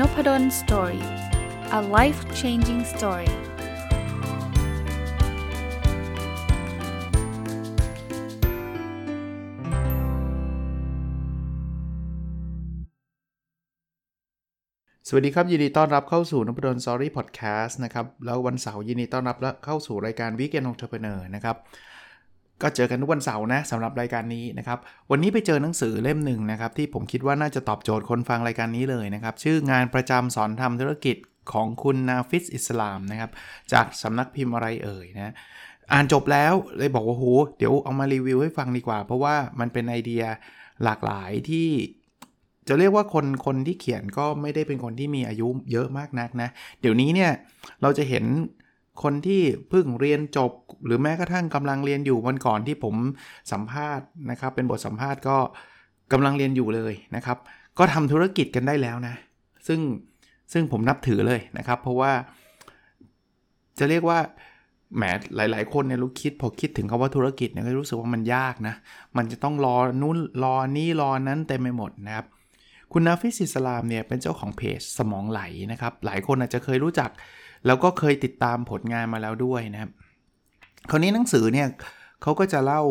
Nopadol Story a life changing story สวัสดีครับ ยินดีต้อนรับเข้าสู่นพดล Story Podcast นะครับ แล้ววันเสาร์ยินดีต้อนรับและเข้าสู่รายการ Weekend Entrepreneur นะครับ ก็เจอกันทุกวันเสาร์นะสำหรับรายการนี้นะครับ วันนี้ไปเจอหนังสือเล่มหนึ่งนะครับ ที่ผมคิดว่าน่าจะตอบโจทย์คนฟังรายการนี้เลยนะครับ ชื่องานประจำสอนทำธุรกิจของคุณนาฟิสอิสลามนะครับ จากสำนักพิมพ์อะไรเอ่ยนะอ่านจบแล้วเลยบอกว่าโหเดี๋ยวเอามารีวิวให้ฟังดีกว่า เพราะว่ามันเป็นไอเดียหลากหลายที่จะเรียกว่าคนคนที่เขียนก็ไม่ได้เป็นคนที่มีอายุเยอะมากนักนะ เดี๋ยวนี้เนี่ยเราจะเห็น คนที่เพิ่งเรียนจบ หรือแม้กระทั่งกำลังเรียนอยู่วันก่อนที่ผมสัมภาษณ์นะครับ เป็นบทสัมภาษณ์ก็กำลังเรียนอยู่เลยนะครับ ก็ทำธุรกิจกันได้แล้วนะ ซึ่งซึ่งผมนับถือเลยนะครับ เพราะว่า จะเรียกว่าแหมหลาย ๆ คนเนี่ยรู้คิดพอคิดถึงคาว่าธุรกิจเนี่ยก็รู้สึกว่ามันยากนะ มันจะต้องรอนู้นรอนี้รอนั้นเต็มไปหมดนะครับ คุณนาฟิสิสลามเนี่ยเป็นเจ้าของเพจสมองไหลนะครับ หลายคนอาจจะเคยรู้จัก แล้วก็เคยติดตามผลงานมาแล้วด้วยนะครับ คราวนี้หนังสือเนี่ยเขาก็จะเล่า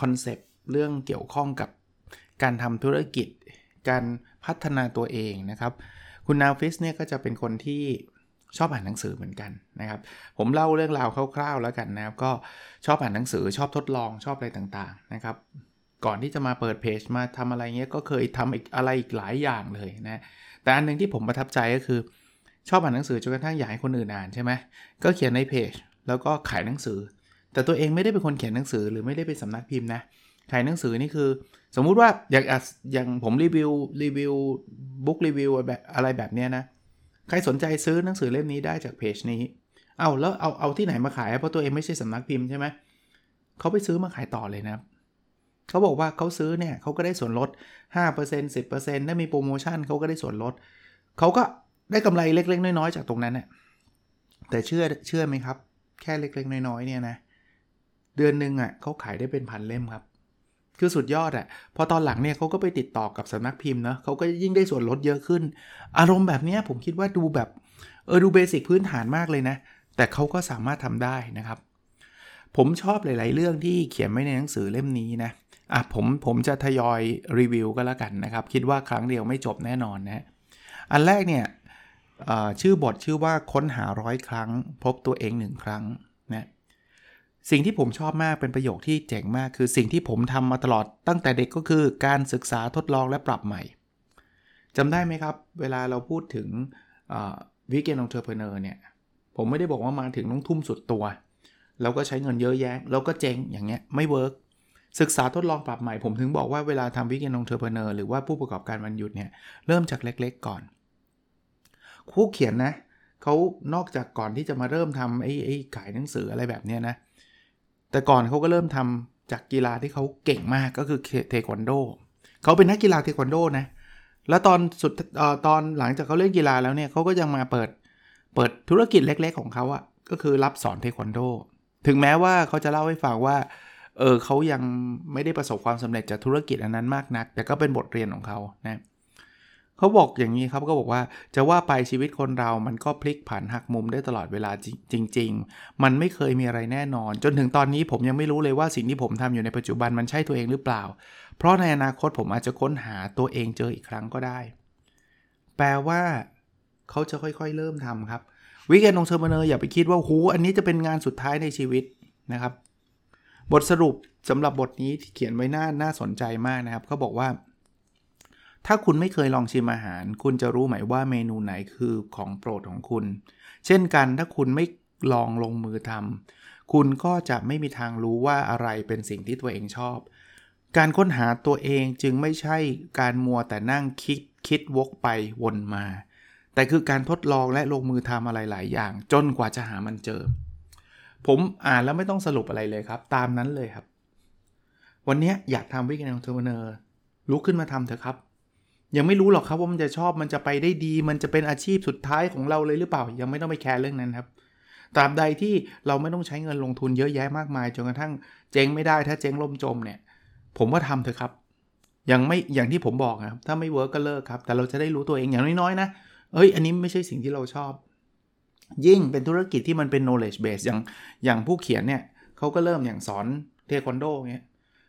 concept เรื่องเกี่ยวข้องกับการทำธุรกิจ การพัฒนาตัวเองนะครับ คุณนาฟิสเนี่ยก็จะเป็นคนที่ชอบอ่านหนังสือเหมือนกันนะครับ ผมเล่าเรื่องราวคร่าวๆแล้วกันนะครับ ก็ชอบอ่านหนังสือชอบทดลองชอบอะไรต่างๆนะครับ ก่อนที่จะมาเปิดเพจมาทำอะไรเงี้ยก็เคยทำอีกอะไรอีกหลายอย่างเลยนะ แต่อันหนึ่งที่ผมประทับใจก็คือ ชอบอ่านหนังสือจนกระทั่งอยากให้คนอื่นอ่านใช่ไหมก็เขียนในเพจแล้วก็ขายหนังสือ แต่ตัวเองไม่ได้เป็นคนเขียนหนังสือหรือไม่ได้เป็นสำนักพิมพ์นะขายหนังสือนี่คือ สมมุติว่าอยางอย่างผมรีวิวรีวิวบุ๊กรีวิวแบบอะไรแบบเนี้ยนะใครสนใจซื้อหนังสือเล่มนี้ได้จากเพจนี้เอาแล้วเอาเอาที่ไหนมาขายเพราะตัวเองไม่ใช่สำนักพิมพ์ใช่ไหมเขาไปซื้อมาขายต่อเลยนะเขาบอกว่าเขาซื้อเนี่ยเขาก็ได้ส่วนลด 5% 10%ถ้ามีโปรโมชั่นเขาก็ได้ส่วนลดเขาก็ ได้กำไรเล็ก ๆ น้อย ๆ จากตรงนั้นน่ยแต่เชื่อเชื่อไหมครับ แค่เล็ก ๆ น้อย ๆ เนี่ยนะ เดือนหนึ่งอะเขาขายได้เป็นพันเล่มครับ คือสุดยอดอะพอตอนหลังเนี่ยเขาก็ไปติดต่อกับสำนักพิมพ์เนาะเขาก็ยิ่งได้ส่วนลดเยอะขึ้น อารมณ์แบบนี้ผมคิดว่าดูแบบเออดูเบสิกพื้นฐานมากเลยนะ แต่เขาก็สามารถทำได้นะครับ ผมชอบหลาย ๆ เรื่องที่เขียนไว้ในหนังสือเล่มนี้นะอะผมผมจะทยอยรีวิวก็แล้วกันนะครับ คิดว่าครั้งเดียวไม่จบแน่นอนนะอันแรกเนี่ย ชื่อบทชื่อว่าค้นหาร้อยครั้ง พบตัวเองหนึ่งครั้งนะสิ่งที่ผมชอบมากเป็นประโยคที่เจ๋งมาก คือสิ่งที่ผมทำมาตลอดตั้งแต่เด็กก็คือการศึกษาทดลองและปรับใหม่จำได้ไหมครับ เวลาเราพูดถึงWeekend Entrepreneur เนี่ยผมไม่ได้บอกว่ามาถึงต้องทุ่มสุดตัว แล้วก็ใช้เงินเยอะแยะ แล้วก็เจ๊งอย่างเงี้ยไม่ work ศึกษาทดลองปรับใหม่ ผมถึงบอกว่าเวลาทำ Weekend Entrepreneur หรือว่าผู้ประกอบการวันหยุดเนี่ยเริ่มจากเล็กๆก่อน ผู้เขียนนะเขานอกจากก่อนที่จะมาเริ่มทำไอ้ไอ้ขายหนังสืออะไรแบบนี้นะ แต่ก่อนเขาก็เริ่มทำจากกีฬาที่เขาเก่งมากก็คือเทควันโดเขาเป็นนักกีฬาเทควันโดนะ แล้วตอนสุดอตอนหลังจากเขาเล่นกีฬาแล้วเนี่ยเขาก็ยังมาเปิดเปิดธุรกิจเล็ก ๆ ของเขาอะก็คือรับสอนเทควันโด ถึงแม้ว่าเขาจะเล่าให้ฟังว่า เออเขายังไม่ได้ประสบความสำเร็จจากธุรกิจอันนั้นมากนัก แต่ก็เป็นบทเรียนของเขานะ เขาบอกอย่างนี้ครับก็บอกว่าจะว่าไปชีวิตคนเรามันก็พลิกผันหักมุมได้ตลอดเวลาจริง ๆ มันไม่เคยมีอะไรแน่นอน จนถึงตอนนี้ผมยังไม่รู้เลยว่าสิ่งที่ผมทำอยู่ในปัจจุบันมันใช่ตัวเองหรือเปล่า เพราะในอนาคตผมอาจจะค้นหาตัวเองเจออีกครั้งก็ได้ แปลว่าเขาจะค่อยๆ เริ่มทำครับ Weekend Entrepreneur อย่าไปคิดว่าหูอันนี้จะเป็นงานสุดท้ายในชีวิตนะครับ บทสรุปสำหรับบทนี้ที่เขียนไว้น่าน่าสนใจมากนะครับเขาบอกว่า ถ้าคุณไม่เคยลองชิมอาหาร คุณจะรู้ไหมว่าเมนูไหนคือของโปรดของคุณ เช่นกันถ้าคุณไม่ลองลงมือทำคุณก็จะไม่มีทางรู้ว่าอะไรเป็นสิ่งที่ตัวเองชอบ การค้นหาตัวเองจึงไม่ใช่การมัวแต่นั่งคิดคิดวกไปวนมา แต่คือการทดลองและลงมือทำอะไรหลายอย่าง จนกว่าจะหามันเจอ ผมอ่านแล้วไม่ต้องสรุปอะไรเลยครับ ตามนั้นเลยครับ วันนี้อยากทำวิกฤตของเทอร์เนอร์ลุกขึ้นมาทำเถอะครับ ยังไม่รู้หรอกครับว่ามันจะชอบมันจะไปได้ดี มันจะเป็นอาชีพสุดท้ายของเราเลยหรือเปล่า ยังไม่ต้องไปแคร์เรื่องนั้นครับตราบใดที่เราไม่ต้องใช้เงินลงทุนเยอะแยะมากมายจนกระทั่งเจ๊งไม่ได้ถ้าเจ๊งล่มจมเนี่ย ผมว่าทำเถอะครับยังไม่อย่างที่ผมบอกครับถ้าไม่ work ก็เลิกครับ แต่เราจะได้รู้ตัวเองอย่างน้อยๆนะเอ้ย อันนี้ไม่ใช่สิ่งที่เราชอบ ยิ่งเป็นธุรกิจที่มันเป็น knowledge base อย่างอย่างผู้เขียนเนี่ยเขาก็เริ่มอย่างสอนเทควันโดเงี้ย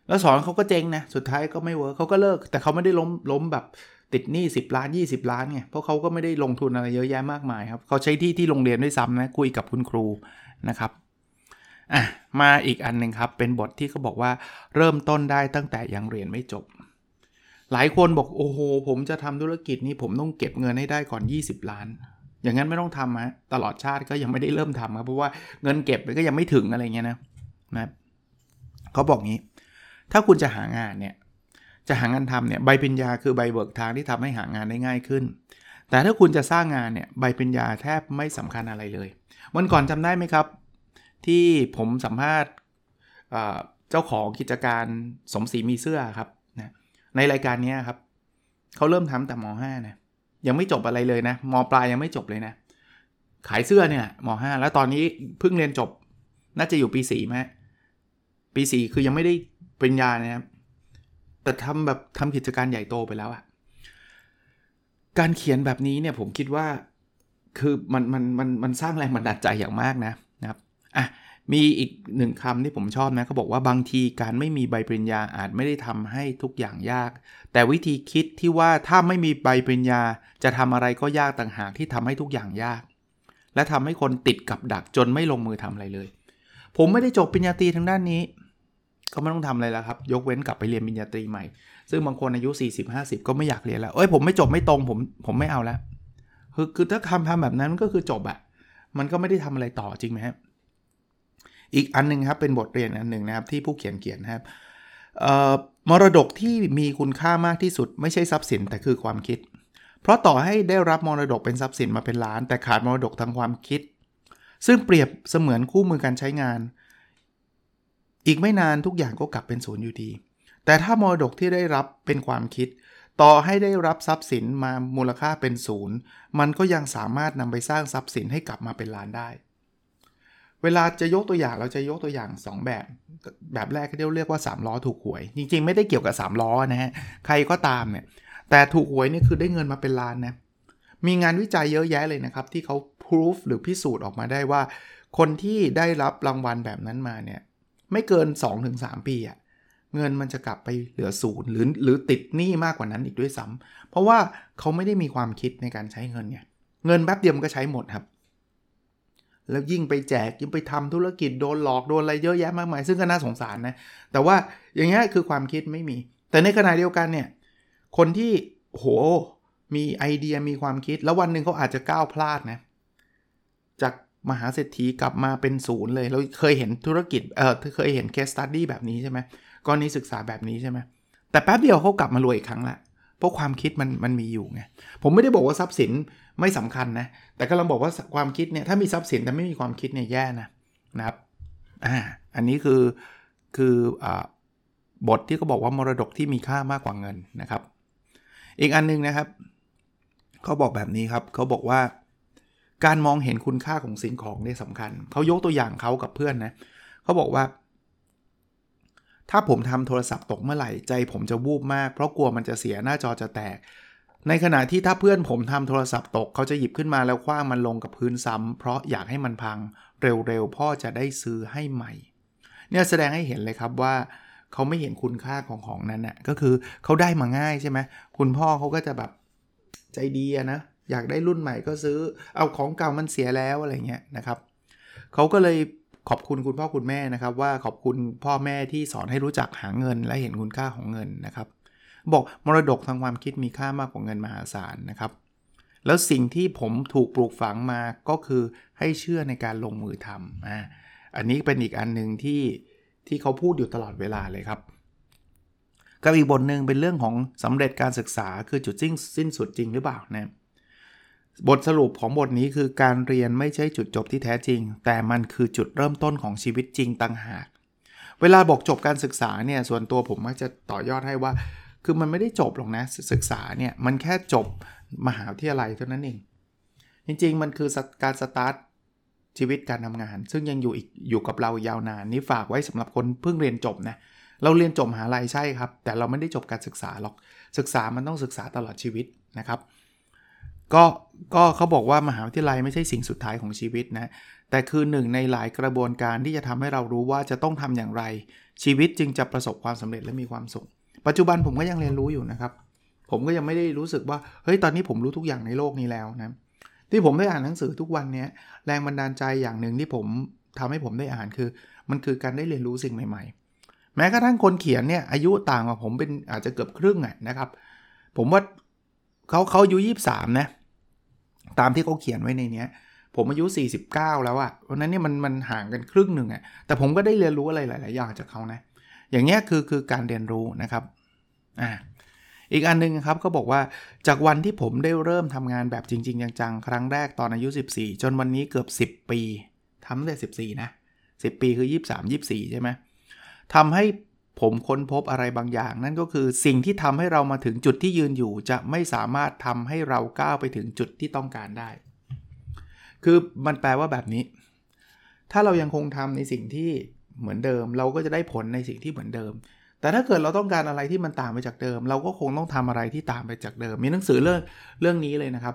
แล้วสอนเขาก็เจ๊งนะสุดท้ายก็ไม่ work เขาก็เลิก แต่เขาไม่ได้ล้มล้มแบบติดหนี้10 ล้าน 20 ล้านไงเพราะเขาก็ไม่ได้ลงทุนอะไรเยอะแยะมากมายครับเขาใช้ที่ที่โรงเรียนด้วยซ้ำนะคุยกับคุณครูนะครับอะมาอีกอันหนึ่งครับ เป็นบทที่เขาบอกว่าเริ่มต้นได้ตั้งแต่ยังเรียนไม่จบ หลายคนบอกโอ้โหผมจะทำธุรกิจนี้ผมต้องเก็บเงินให้ได้ก่อน 20 ล้าน อย่างนั้นไม่ต้องทำฮะตลอดชาติก็ยังไม่ได้เริ่มทำครับเพราะว่าเงินเก็บก็ยังไม่ถึงอะไรเงี้ยนะนะเขาบอกงี้ ถ้าคุณจะหางานเนี่ยจะหางานทำเนี่ยใบปริญญาคือใบเบิกทางที่ทำให้หางานได้ง่ายขึ้น แต่ถ้าคุณจะสร้างงานเนี่ยใบปริญญาแทบไม่สำคัญอะไรเลยวันก่อนจำได้ไหมครับ ที่ผมสัมภาษณ์เจ้าของกิจการสมศรีมีเสื้อครับนะในรายการนี้ครับเขาเริ่มทำแต่ม .5 นะยังไม่จบอะไรเลยนะมปลายยังไม่จบเลยนะ ขายเสื้อเนี่ยม .5 แล้วตอนนี้เพิ่งเรียนจบ น่าจะอยู่ปี4ไหมปี4คือยังไม่ได้ ปริญญานะครับแต่ทำแบบทำกิจการใหญ่โตไปแล้วอะการเขียนแบบนี้เนี่ยผมคิดว่าคือมันมันมันมันสร้างแรงบันดาลใจอย่างมากนะนะครับอะมีอีกหนึ่งคำที่ผมชอบนะเขาบอกว่าบางทีการไม่มีใบปริญญาอาจไม่ได้ทำให้ทุกอย่างยาก แต่วิธีคิดที่ว่าถ้าไม่มีใบปริญญาจะทำอะไรก็ยากต่างหากที่ทำให้ทุกอย่างยาก และทำให้คนติดกับดักจนไม่ลงมือทำอะไรเลย ผมไม่ได้จบปริญญาตรีทางด้านนี้ ก็ไม่ต้องทำอะไรแล้วครับ ยกเว้นกลับไปเรียนปริญญาตรีใหม่ ซึ่งบางคนอายุ 40-50 ก็ไม่อยากเรียนแล้ว เอ้ยผมไม่จบไม่ตรงผมผมไม่เอาแล้ว คือคือถ้าทำทำแบบนั้นก็คือจบอะมันก็ไม่ได้ทำอะไรต่อจริงไหมครับอีกอันนึงครับเป็นบทเรียนอันหนึ่งนะครับที่ผู้เขียนเขียนนะครับมรดกที่มีคุณค่ามากที่สุด ไม่ใช่ทรัพย์สินแต่คือความคิด เพราะต่อให้ได้รับมรดกเป็นทรัพย์สินมาเป็นล้าน แต่ขาดมรดกทางความคิด ซึ่งเปรียบเสมือนคู่มือการใช้งาน อีกไม่นานทุกอย่างก็กลับเป็นศูนย์อยู่ดี แต่ถ้ามรดกที่ได้รับเป็นความคิด ต่อให้ได้รับทรัพย์สินมามูลค่าเป็นศูนย์มันก็ยังสามารถนำไปสร้างทรัพย์สินให้กลับมาเป็นล้านได้ เวลาจะยกตัวอย่างเราจะยกตัวอย่าง 2 แบบ แบบแรกก็เรียกว่า3ล้อถูกหวย จริงๆ ไม่ได้เกี่ยวกับ3ล้อนะฮะใครก็ตามเนี่ยแต่ถูกหวยนี่คือได้เงินมาเป็นล้านนะมีงานวิจัยเยอะแยะเลยนะครับที่เขาพิสูจหรือพิสูจน์ออกมาได้ว่า คนที่ได้รับรางวัลแบบนั้นมาเนี่ย ไม่เกิน 2-3 ปีอะเงินมันจะกลับไปเหลือศูนย์หรือหรือติดหนี้มากกว่านั้นอีกด้วยซ้ำเพราะว่าเขาไม่ได้มีความคิดในการใช้เงินไงเงินแป๊บเดียวมันก็ใช้หมดครับ แล้วยิ่งไปแจกยิ่งไปทำธุรกิจโดนหลอกโดนอะไรเยอะแยะมากมาย ซึ่งก็น่าสงสารนะแต่ว่าอย่างเงี้ยคือความคิดไม่มี แต่ในขณะเดียวกันเนี่ยคนที่โหมีไอเดียมีความคิด แล้ววันหนึ่งเขาอาจจะก้าวพลาดนะจาก มหาเศรษฐีกลับมาเป็นศูนย์เลยเราเคยเห็นธุรกิจเออเคยเห็นเคสตัดดี้แบบนี้ใช่ไหมกรณีศึกษาแบบนี้ใช่ไหมแต่แป๊บเดียวเขากลับมารวยอีกครั้งละเพราะความคิดมันมันมีอยู่ไงผมไม่ได้บอกว่าทรัพย์สินไม่สำคัญนะแต่กำลังบอกว่าความคิดเนี่ยถ้ามีทรัพย์สินแต่ไม่มีความคิดเนี่ยแย่นะนะครับอ่าอันนี้คือคืออ่าบทที่เขาบอกว่ามรดกที่มีค่ามากกว่าเงินนะครับ อีกอันนึงนะครับเขาบอกแบบนี้ครับเขาบอกว่า การมองเห็นคุณค่าของสิ่งของเนี่ยสำคัญ เขายกตัวอย่างเขากับเพื่อนนะเขาบอกว่า ถ้าผมทำโทรศัพท์ตกเมื่อไหร่ใจผมจะวูบมาก เพราะกลัวมันจะเสียหน้าจอจะแตก ในขณะที่ถ้าเพื่อนผมทำโทรศัพท์ตก เขาจะหยิบขึ้นมาแล้วคว้างมันลงกับพื้นซ้ำเพราะอยากให้มันพังเร็วๆพ่อจะได้ซื้อให้ใหม่ เนี่ยแสดงให้เห็นเลยครับว่าเขาไม่เห็นคุณค่าของของนั้นนะ่ะก็คือเขาได้มาง่ายใช่ไหมคุณพ่อเขาก็จะแบบใจดีนะ อยากได้รุ่นใหม่ก็ซื้อเอาของเก่ามันเสียแล้วอะไรเงี้ยนะครับเขาก็เลยขอบคุณคุณพ่อคุณแม่นะครับ ว่าขอบคุณพ่อแม่ที่สอนให้รู้จักหาเงิน และเห็นคุณค่าของเงินนะครับ บอกมรดกทางความคิดมีค่ามากกว่าเงินมหาศาลนะครับ แล้วสิ่งที่ผมถูกปลูกฝังมาก็คือให้เชื่อในการลงมือทำอ่าอันนี้เป็นอีกอันหนึ่งที่ที่เขาพูดอยู่ตลอดเวลาเลยครับกับอีกบทหนึ่งเป็นเรื่องของสำเร็จการศึกษาคือจุดสิ้นสิ้นสุดจริงหรือเปล่านะ บทสรุปของบทนี้คือการเรียนไม่ใช่จุดจบที่แท้จริง แต่มันคือจุดเริ่มต้นของชีวิตจริงต่างหาก เวลาบอกจบการศึกษาเนี่ยส่วนตัวผมมักจะต่อยอดให้ว่า คือมันไม่ได้จบหรอกนะศึกษาเนี่ยมันแค่จบมหาวิทยาลัยเท่านั้นเอง จริงๆ มันคือการสตาร์ทชีวิตการทำงาน ซึ่งยังอยู่อีกอยู่กับเรายาวนานนี่ฝากไว้สำหรับคนเพิ่งเรียนจบนะเราเรียนจบมหาลัยใช่ครับ แต่เราไม่ได้จบการศึกษาหรอกศึกษามันต้องศึกษาตลอดชีวิตนะครับ ก็ก็เขาบอกว่ามหาวิทยาลัยไม่ใช่สิ่งสุดท้ายของชีวิตนะ แต่คือหนึ่งในหลายกระบวนการที่จะทำให้เรารู้ว่าจะต้องทำอย่างไร ชีวิตจึงจะประสบความสำเร็จและมีความสุข ปัจจุบันผมก็ยังเรียนรู้อยู่นะครับ ผมก็ยังไม่ได้รู้สึกว่าเฮ้ยตอนนี้ผมรู้ทุกอย่างในโลกนี้แล้วนะที่ผมได้อ่านหนังสือทุกวันนี้แรงบันดาลใจอย่างหนึ่งที่ผมทำให้ผมได้อ่านคือ มันคือการได้เรียนรู้สิ่งใหม่ ๆ แม้กระทั่งคนเขียนเนี่ยอายุต่างกับผมเป็นอาจจะเกือบครึ่งอะนะครับ ผมว่าเขาเขาอายุยี่สามนะ ตามที่เขาเขียนไว้ในเนี้ย ผมอายุ 49 แล้วอะเพราะนั้นเนี่ยมันมันห่างกันครึ่งหนึ่งอะแต่ผมก็ได้เรียนรู้อะไรหลาย ๆ อย่างจากเขานะ อย่างเงี้ยคือคือการเรียนรู้นะครับอ่าอีกอันนึงครับก็บอกว่าจากวันที่ผมได้เริ่มทำงานแบบจริง ๆ จัง ๆ ครั้งแรกตอนอายุ 14 จนวันนี้เกือบ 10 ปีทำตั้งแต่14 นะ 10 ปีคือ 23 24 ใช่ไหมทำให้ ผมค้นพบอะไรบางอย่าง นั่นก็คือสิ่งที่ทำให้เรามาถึงจุดที่ยืนอยู่ จะไม่สามารถทำให้เราก้าวไปถึงจุดที่ต้องการได้ คือมันแปลว่าแบบนี้ ถ้าเรายังคงทำในสิ่งที่เหมือนเดิม เราก็จะได้ผลในสิ่งที่เหมือนเดิม แต่ถ้าเกิดเราต้องการอะไรที่มันต่างไปจากเดิม เราก็คงต้องทำอะไรที่ต่างไปจากเดิม มีหนังสือเรื่องเรื่องนี้เลยนะครับ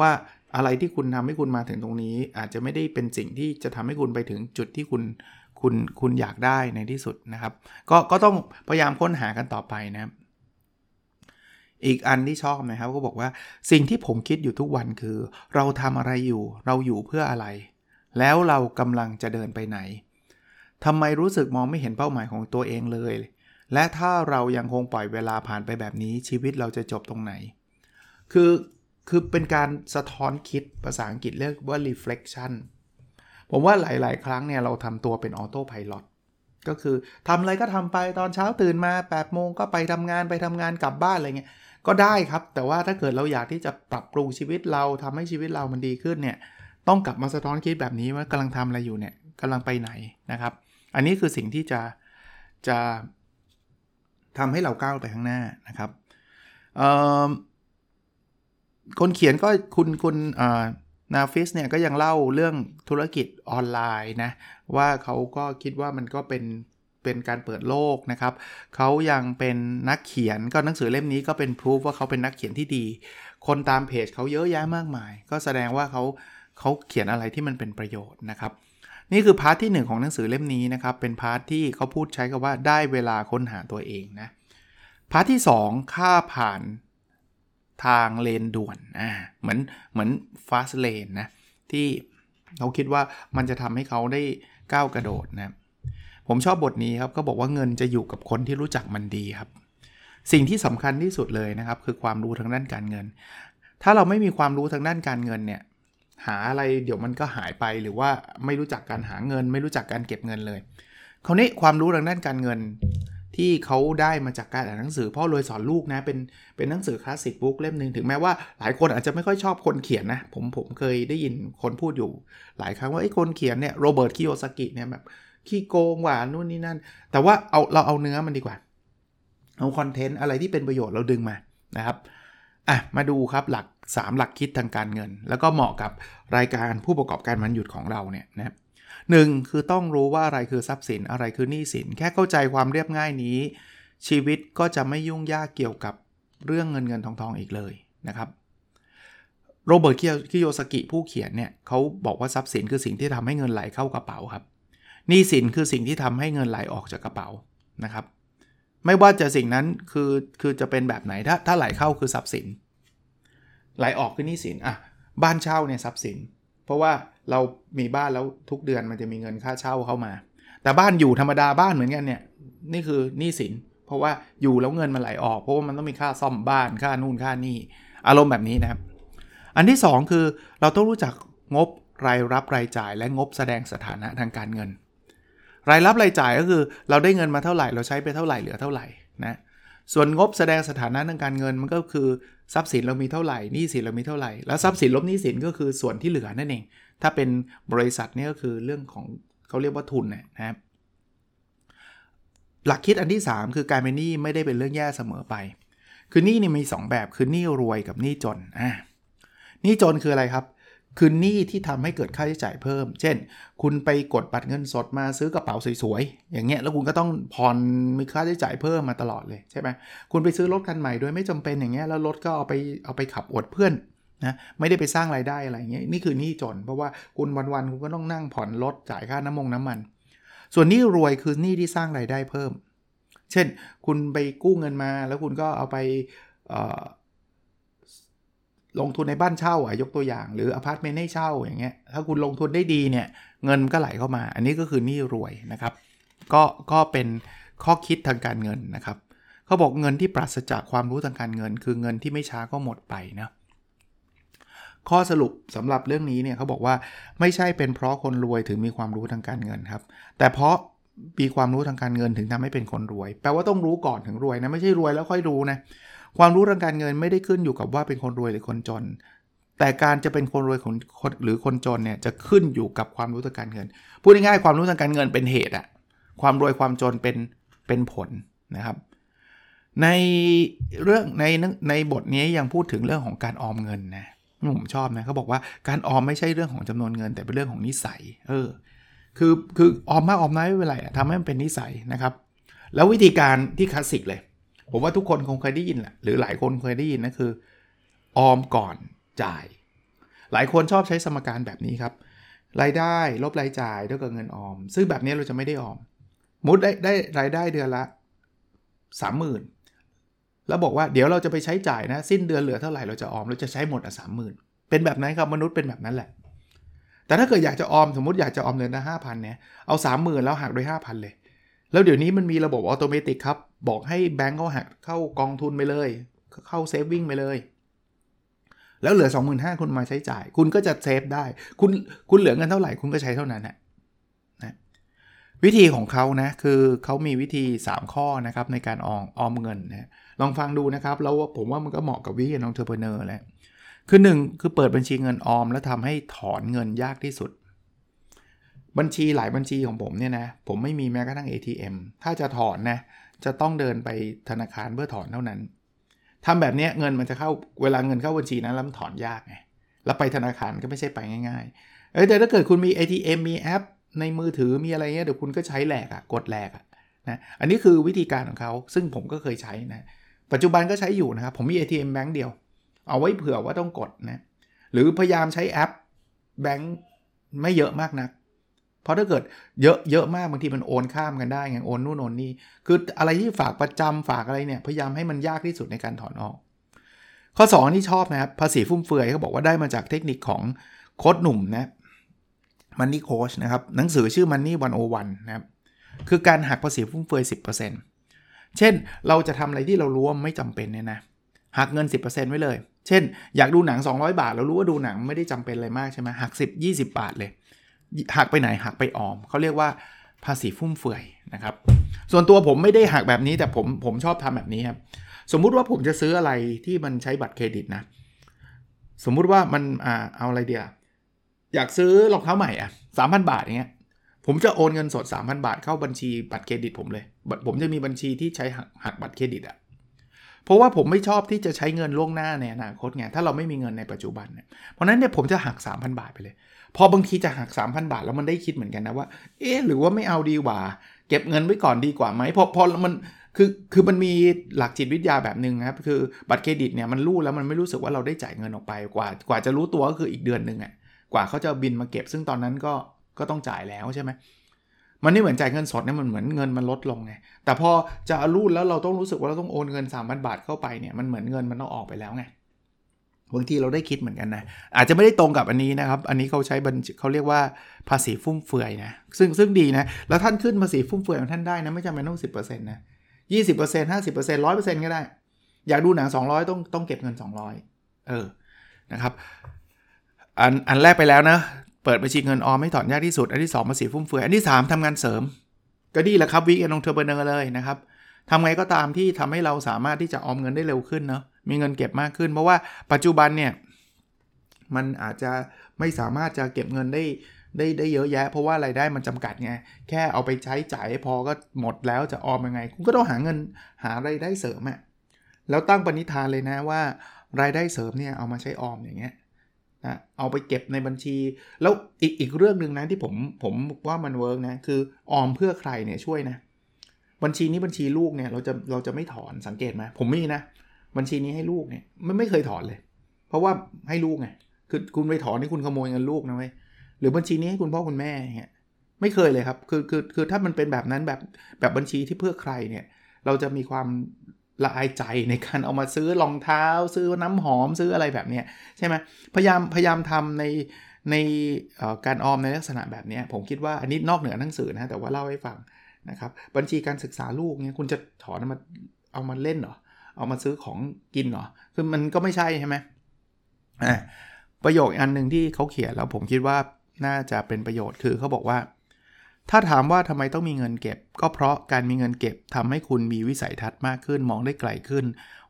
ว่าอะไรที่คุณทำให้คุณมาถึงตรงนี้ อาจจะไม่ได้เป็นสิ่งที่จะทำให้คุณไปถึงจุดที่คุณ คุณคุณอยากได้ในที่สุดนะครับ ก็ก็ต้องพยายามค้นหากันต่อไปนะครับ อีกอันที่ชอบนะครับก็บอกว่าสิ่งที่ผมคิดอยู่ทุกวันคือ เราทำอะไรอยู่ เราอยู่เพื่ออะไร แล้วเรากำลังจะเดินไปไหนทำไมรู้สึกมองไม่เห็นเป้าหมายของตัวเองเลย และถ้าเรายังคงปล่อยเวลาผ่านไปแบบนี้ชีวิตเราจะจบตรงไหน คือคือเป็นการสะท้อนคิดภาษาอังกฤษเรียกว่า reflection ผมว่าหลาย ๆ ครั้งเนี่ยเราทำตัวเป็นออโต้พายロก็คือทำอะไรก็ทำไปตอนเช้าตื่นมา8โมงก็ไปทำงานไปทำงานกลับบ้านอะไรเงี้ยก็ได้ครับ แต่ว่าถ้าเกิดเราอยากที่จะปรับปรุงชีวิตเราทำให้ชีวิตเรามันดีขึ้นเนี่ยต้องกลับมาสะท้อนคิดแบบนี้ว่ากำลังทำอะไรอยู่เนี่ยกำลังไปไหนนะครับ อันนี้คือสิ่งที่จะจะทำให้เราก้าวไปข้างหน้านะครับคนเขียนก็คุณคุณ นาฟิสเนี่ยก็ยังเล่าเรื่องธุรกิจออนไลน์นะว่าเขาก็คิดว่ามันก็เป็นเป็นการเปิดโลกนะครับ เขายังเป็นนักเขียนก็หนังสือเล่มนี้ก็เป็นพิสูจน์ว่าเขาเป็นนักเขียนที่ดี คนตามเพจเขาเยอะแยะมากมาย ก็แสดงว่าเขาเขาเขียนอะไรที่มันเป็นประโยชน์นะครับ นี่คือ part ที่ 1 ของหนังสือเล่มนี้นะครับ เป็น part ที่เขาพูดใช้คำว่าได้เวลาค้นหาตัวเองนะ part ที่ 2 ค่าผ่าน ทางเลนด่วนอ่าเหมือนเหมือนฟาสเลนนะ ที่เขาคิดว่ามันจะทำให้เขาได้ก้าวกระโดดนะผมชอบบทนี้ครับก็บอกว่าเงินจะอยู่กับคนที่รู้จักมันดีครับ สิ่งที่สำคัญที่สุดเลยนะครับ คือความรู้ทางด้านการเงิน ถ้าเราไม่มีความรู้ทางด้านการเงินเนี่ยหาอะไรเดี๋ยวมันก็หายไปหรือว่าไม่รู้จักการหาเงิน ไม่รู้จักการเก็บเงินเลย คราวนี้ความรู้ทางด้านการเงิน ที่เขาได้มาจากการอ่านหนังสือพ่อรวยสอนลูกนะเป็นเป็นหนังสือ classic book เล่มหนึ่งถึงแม้ว่าหลายคนอาจจะไม่ค่อยชอบคนเขียนนะผมผมเคยได้ยินคนพูดอยู่ หลายครั้งว่าไอ้คนเขียนเนี่ยโรเบิร์ตคิโยซากิเนี่ยแบบขี้โกงหวานนู่นนี่นั่น แต่ว่าเอาเราเอาเนื้อมันดีกว่า เอา content อะไรที่เป็นประโยชน์เราดึงมานะครับอะมาดูครับหลัก 3 หลักคิดทางการเงิน แล้วก็เหมาะกับรายการผู้ประกอบการวันหยุดของเราเนี่ยนะครับ หนึ่งคือต้องรู้ว่าอะไรคือทรัพย์สินอะไรคือหนี้สิน แค่เข้าใจความเรียบง่ายนี้ ชีวิตก็จะไม่ยุ่งยากเกี่ยวกับเรื่องเงินเงินทองทองอีกเลยนะครับโรเบิร์ตคิโยสกิผู้เขียนเนี่ยเขาบอกว่าทรัพย์สินคือสิ่งที่ทำให้เงินไหลเข้ากระเป๋าครับหนี้สินคือสิ่งที่ทำให้เงินไหลออกจากกระเป๋านะครับ ไม่ว่าจะสิ่งนั้นคือคือจะเป็นแบบไหนถ้าถ้าไหลเข้าคือทรัพย์สิน ไหลออกคือหนี้สินอะบ้านเช่าเนี่ยทรัพย์สิน เพราะว่าเรามีบ้านแล้วทุกเดือนมันจะมีเงินค่าเช่าเข้ามา แต่บ้านอยู่ธรรมดาบ้านเหมือนกันเนี่ยนี่คือหนี้สิน เพราะว่าอยู่แล้วเงินมันไหลออก เพราะว่ามันต้องมีค่าซ่อมบ้านค่านู่นค่านี่อารมณ์แบบนี้นะครับ อันที่ 2 คือเราต้องรู้จักงบรายรับรายจ่ายและงบแสดงสถานะทางการเงิน รายรับรายจ่ายก็คือเราได้เงินมาเท่าไหร่เราใช้ไปเท่าไหร่เหลือเท่าไหร่นะ ส่วนงบแสดงสถานะทางการเงินมันก็คือทรัพย์สินเรามีเท่าไหร่หนี้สินเรามีเท่าไหร่ แล้วทรัพย์สินลบหนี้สินก็คือส่วนที่เหลือนั่นเอง ถ้าเป็นบริษัทนี่ก็คือเรื่องของเขาเรียกว่าทุนนะครับ หลักคิดอันที่ 3 คือการเป็นหนี้ไม่ได้เป็นเรื่องแย่เสมอไป คือหนี้นี่มี 2 แบบคือหนี้รวยกับหนี้จนอ่าหนี้จนคืออะไรครับ คือหนี้ที่ทำให้เกิดค่าใช้จ่ายเพิ่ม เช่น คุณไปกดบัตรเงินสดมาซื้อกระเป๋าสวยๆ อย่างเงี้ย แล้วคุณก็ต้องผ่อนมีค่าใช้จ่ายเพิ่มมาตลอดเลยใช่ไหมคุณไปซื้อรถคันใหม่โดยไม่จำเป็นอย่างเงี้ย แล้วรถก็เอาไปเอาไปขับอวดเพื่อนนะไม่ได้ไปสร้างรายได้อะไรเงี้ย นี่คือหนี้จน เพราะว่าคุณวันๆคุณก็ต้องนั่งผ่อนรถจ่ายค่าน้ำมงน้ำมัน ส่วนหนี้รวยคือหนี้ที่สร้างรายได้เพิ่ม เช่น คุณไปกู้เงินมาแล้วคุณก็เอาไป ลงทุนในบ้านเช่าอะยกตัวอย่างหรืออพาร์ตเมนต์ให้เช่าอย่างเงี้ยถ้าคุณลงทุนได้ดีเนี่ยเงินก็ไหลเข้ามา อันนี้ก็คือหนี้รวยนะครับ ก็ก็เป็นข้อคิดทางการเงินนะครับเขาบอกเงินที่ปราศจากความรู้ทางการเงิน คือเงินที่ไม่ช้าก็หมดไปนะข้อสรุปสำหรับเรื่องนี้เนี่ยเขาบอกว่าไม่ใช่เป็นเพราะคนรวยถึงมีความรู้ทางการเงินครับ แต่เพราะมีความรู้ทางการเงินถึงทำให้เป็นคนรวย แปลว่าต้องรู้ก่อนถึงรวยนะไม่ใช่รวยแล้วค่อยรู้นะ ความรู้ทางการเงินไม่ได้ขึ้นอยู่กับว่าเป็นคนรวยหรือคนจน แต่การจะเป็นคนรวยคนหรือคนจนเนี่ยจะขึ้นอยู่กับความรู้ทางการเงิน พูดง่ายๆความรู้ทางการเงินเป็นเหตุอะความรวยความจนเป็นเป็นผลนะครับ ในเรื่องในในบทนี้ยังพูดถึงเรื่องของการออมเงินนะผมชอบนะเขาบอกว่าการออมไม่ใช่เรื่องของจำนวนเงิน แต่เป็นเรื่องของนิสัย เออ คือคือออมมากออมน้อยไม่เป็นไรทำให้มันเป็นนิสัยนะครับ แล้ววิธีการที่คลาสสิกเลย ผมว่าทุกคนคงเคยได้ยินแหละหรือหลายคนเคยได้ยินนะคือ ออมก่อนจ่าย หลายคนชอบใช้สมการแบบนี้ครับรายได้ลบรายจ่ายเท่ากับเงินออม ซึ่งแบบนี้เราจะไม่ได้ออม มุดได้ได้รายได้เดือนละ 30,000 แล้วบอกว่าเดี๋ยวเราจะไปใช้จ่ายนะ สิ้นเดือนเหลือเท่าไหร่เราจะออมเราจะใช้หมดอะสามหมื่นเป็นแบบนั้นครับมนุษย์เป็นแบบนั้นแหละ แต่ถ้าเกิดอยากจะออมสมมติอยากจะออมเดือนละห้าพันเนี่ยเอาสามหมื่นแล้วหักด้วยห้าพันเลย แล้วเดี๋ยวนี้มันมีระบบอัตโนมัติครับ บอกให้แบงก์เขาหักเข้ากองทุนไปเลย เข้าเซฟวิ่งไปเลย แล้วเหลือ 25,000คุณมาใช้จ่าย คุณก็จะ save ได้ คุณคุณเหลือเงินเท่าไหร่คุณก็ใช้เท่านั้นนะนะวิธีของเขานะคือเขามีวิธี 3 ข้อนะครับในการออมออมเงินนะลองฟังดูนะครับ แล้วผมว่ามันก็เหมาะกับวิธีของ Entrepreneur แหละคือ 1 คือเปิดบัญชีเงินออม แล้วทำให้ถอนเงินยากที่สุด บัญชีหลายบัญชีของผมเนี่ยนะผมไม่มีแม้กระทั่ง ATM ถ้าจะถอนนะ จะต้องเดินไปธนาคารเพื่อถอนเท่านั้นทำแบบนี้เงินมันจะเข้าเวลาเงินเข้าบัญชีนั้นแล้วมันถอนยากไงแล้วไปธนาคารก็ไม่ใช่ไปง่ายๆเออแต่ถ้าเกิดคุณมี ATM มีแอป ในมือถือมีอะไรเงี้ยเดี๋ยวคุณก็ใช้แหลกอะกดแหลกอะนะอันนี้คือวิธีการของเขาซึ่งผมก็เคยใช้นะปัจจุบันก็ใช้อยู่นะครับ ผมมี ATM แบงค์เดียว เอาไว้เผื่อว่าต้องกดนะหรือพยายามใช้แอปแบงค์ไม่เยอะมากนะัก เพราะถ้าเกิดเยอะเยอะมากบางทีมันโอนข้ามกันได้ไงโอนนู่นโอนนี่คืออะไรที่ฝากประจำฝากอะไรเนี่ยพยายามให้มันยากที่สุดในการถอนออก ข้อ 2 ที่ชอบนะครับภาษีฟุ่มเฟือยเขาบอกว่าได้มาจากเทคนิคของโค้ดหนุ่มนะมันนี่โค้ชนะครับหนังสือชื่อมันนี่วันโอวันนะครับคือการหักภาษีฟุ่มเฟือย 10%เช่นเราจะทำอะไรที่เรารู้ว่าไม่จำเป็นเนี่ยนะหักเงิน 10%ไว้เลย เช่น อยากดูหนัง 200 บาท เรารู้ว่าดูหนังไม่ได้จำเป็นอะไรมากใช่ไหมหัก 10 20 บาทเลย หักไปไหนหักไปออมเขาเรียกว่าภาษีฟุ่มเฟือยนะครับ ส่วนตัวผมไม่ได้หักแบบนี้แต่ผมผมชอบทำแบบนี้ครับ สมมุติว่าผมจะซื้ออะไรที่มันใช้บัตรเครดิตนะ สมมุติว่ามันอ่าเอาอะไรเดียวอยากซื้อรองเท้าใหม่อะสามพันบาทอย่างเงี้ย ผมจะโอนเงินสด 3,000 บาทเข้าบัญชีบัตรเครดิตผมเลย ผมจะมีบัญชีที่ใช้หักบัตรเครดิตอะเพราะว่าผมไม่ชอบที่จะใช้เงินล่วงหน้าในอนาคตไงถ้าเราไม่มีเงินในปัจจุบันเนี่ยเพราะนั้นเนี่ยผมจะหัก 3,000 บาทไปเลย พอบางทีจะหัก 3,000 บาทแล้วมันได้คิดเหมือนกันนะว่า เอ๊หรือว่าไม่เอาดีกว่า เก็บเงินไว้ก่อนดีกว่าไหมพอพอมันคือคือมันมีหลักจิตวิทยาแบบหนึ่งครับ คือบัตรเครดิตเนี่ยมันรู้แล้วมันไม่รู้สึกว่าเราได้จ่ายเงินออกไปกว่า กว่าจะรู้ตัวก็คืออีกเดือนหนึ่งอะกว่าเขาจะบินมาเก็บซึ่งตอนนั้นก็ก็ต้องจ่ายแล้วใช่ไหมมันไม่เหมือนจ่ายเงินสดเนี่ยมันเหมือนเงินมันลดลงไงแต่พอจะรูดแล้วเราต้องรู้สึกว่าเราต้องโอนเงิน3 0 0 0บาทเข้าไปเนี่ยมันเหมือนเงินมันต้องออกไปแล้วไง บางทีเราได้คิดเหมือนกันนะ อาจจะไม่ได้ตรงกับอันนี้นะครับ อันนี้เขาใช้บัญเขาเรียกว่าภาษีฟุ่มเฟือยนะ ซึ่งซึ่งดีนะ แล้วท่านขึ้นภาษีฟุ่มเฟือยของท่านได้นะ ไม่จำเป็นต้องสิบเปอร์เซ็นต์นะยี่สิบเปอร์เซ็นต์ห้าสิบเปอร์เซ็นต์ร้อยเปอร์เซ็นต์ก็ได้ อยากดูหนังสองร้อยต้องต้องเก็บเงินสองร้อยเออ นะครับ อันอันแรกไปแล้วนะ เปิดบัญชีเงินออมไม่ถอนยากที่สุด อันที่2ภาษีฟุ่มเฟือย อันที่ 3ทำงานเสริม ก็ดีแหละครับ Weekend Entrepreneur เลยนะครับทำไงก็ตามที่ทำให้เราสามารถที่จะออมเงินได้เร็วขึ้นเนาะ มีเงินเก็บมากขึ้น เพราะว่าปัจจุบันเนี่ยมันอาจจะไม่สามารถจะเก็บเงินได้ได้ได้เยอะแยะ เพราะว่าไรายได้มันจำกัดไงแค่เอาไปใช้จ่ายพอก็หมดแล้วจะออมยังไง คุณก็ต้องหาเงินหาไรายได้เสริมอะแล้วตั้งปณิธานเลยนะว่ารายได้เสริมเนี่ยเอามาใช้ออมอย่างเงี้ยนะเอาไปเก็บในบัญชี แล้วอีกอีกเรื่องหนึ่งนะที่ผมผมว่ามันเวิร์กนะคือออมเพื่อใครเนี่ยช่วยนะ บัญชีนี้บัญชีลูกเนี่ยเราจะเราจะไม่ถอนสังเกตไหมผมมีนะ บัญชีนี้ให้ลูกเนี่ยไม่ไม่เคยถอนเลย เพราะว่าให้ลูกไงคือคุณไปถอนนี่คุณขโมยเงินลูกนะเว้ยหรือบัญชีนี้ให้คุณพ่อคุณแม่เงี้ยไม่เคยเลยครับคือคือคือถ้ามันเป็นแบบนั้นแบบแบบบัญชีที่เพื่อใครเนี่ยเราจะมีความละอายใจในการเอามาซื้อรองเท้า ซื้อน้ำหอมซื้ออะไรแบบเนี้ยใช่ไหมพยายามพยายามทำในในการออมในลักษณะแบบนี้ผมคิดว่าอันนี้นอกเหนือหนังสือนะแต่ว่าเล่าให้ฟังนะครับบัญชีการศึกษาลูกเนี่ยคุณจะถอนมาเอามาเล่นเหรอ เอามาซื้อของกินเหรอ คือมันก็ไม่ใช่ใช่ไหมประโยคอันหนึ่งที่เขาเขียนแล้วผมคิดว่าน่าจะเป็นประโยชน์คือเขาบอกว่า ถ้าถามว่าทำไมต้องมีเงินเก็บ ก็เพราะการมีเงินเก็บทำให้คุณมีวิสัยทัศน์มากขึ้น มองได้ไกลขึ้น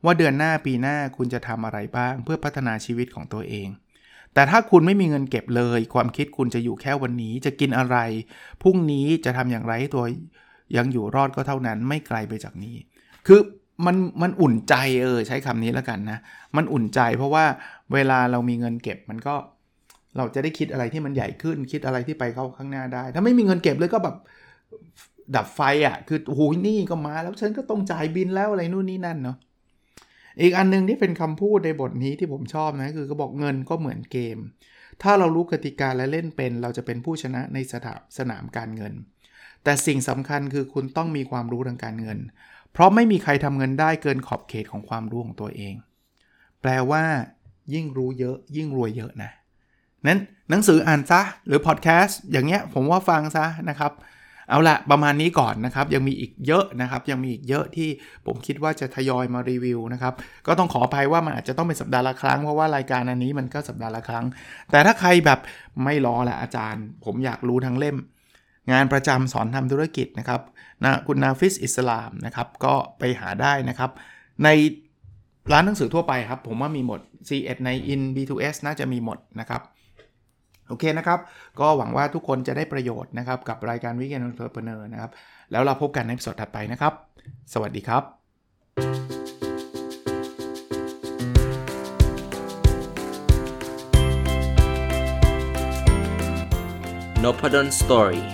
ว่าเดือนหน้าปีหน้าคุณจะทำอะไรบ้าง เพื่อพัฒนาชีวิตของตัวเอง แต่ถ้าคุณไม่มีเงินเก็บเลย ความคิดคุณจะอยู่แค่วันนี้จะกินอะไรพรุ่งนี้จะทำอย่างไรให้ตัวยังอยู่รอดก็เท่านั้นไม่ไกลไปจากนี้ คือ มันมันอุ่นใจเออใช้คำนี้แล้วกันนะมันอุ่นใจเพราะว่าเวลาเรามีเงินเก็บมันก็เราจะได้คิดอะไรที่มันใหญ่ขึ้นคิดอะไรที่ไปเข้าข้างหน้าได้ ถ้าไม่มีเงินเก็บเลยก็แบบดับไฟอะ่ะ คือโอ้โหนี่ก็มาแล้วฉันก็ต้องจ่ายบินแล้วอะไรนู่นนี่นั่นเนาะอีกอันนึงที่เป็นคำพูดในบทนี้ที่ผมชอบนะคือก็บอกเงินก็เหมือนเกม ถ้าเรารู้กติกาและเล่นเป็น เราจะเป็นผู้ชนะในสถาสนามการเงิน แต่สิ่งสำคัญคือคุณต้องมีความรู้ทางการเงิน เพราะไม่มีใครทำเงินได้เกินขอบเขตของความรู้ของตัวเอง แปลว่า ยิ่งรู้เยอะยิ่งรวยเยอะนะนั้นหนังสืออ่านซะหรือพอดแคสต์อย่างเงี้ยผมว่าฟังซะนะครับ เอาละประมาณนี้ก่อนนะครับ ยังมีอีกเยอะนะครับ ยังมีอีกเยอะที่ผมคิดว่าจะทยอยมารีวิวนะครับ ก็ต้องขออภัยว่ามันอาจจะต้องเป็นสัปดาห์ละครั้งเพราะว่ารายการอันนี้มันก็สัปดาห์ละครั้ง แต่ถ้าใครแบบไม่รอแหละอาจารย์ ผมอยากรู้ทั้งเล่ม งานประจำสอนทำธุรกิจนะครับนะคุณนาฟิสอิสลามนะครับก็ไปหาได้นะครับ ในร้านหนังสือทั่วไปครับ ผมว่ามีหมด C1 ใน In B2S น่าจะมีหมดนะครับโอเคนะครับ ก็หวังว่าทุกคนจะได้ประโยชน์นะครับ กับรายการวิกเกน n ์ e เ p อร์เนอร์นะครับ แล้วเราพบกันในสดถัดไปนะครับ สวัสดีครับ n o p a d o n Story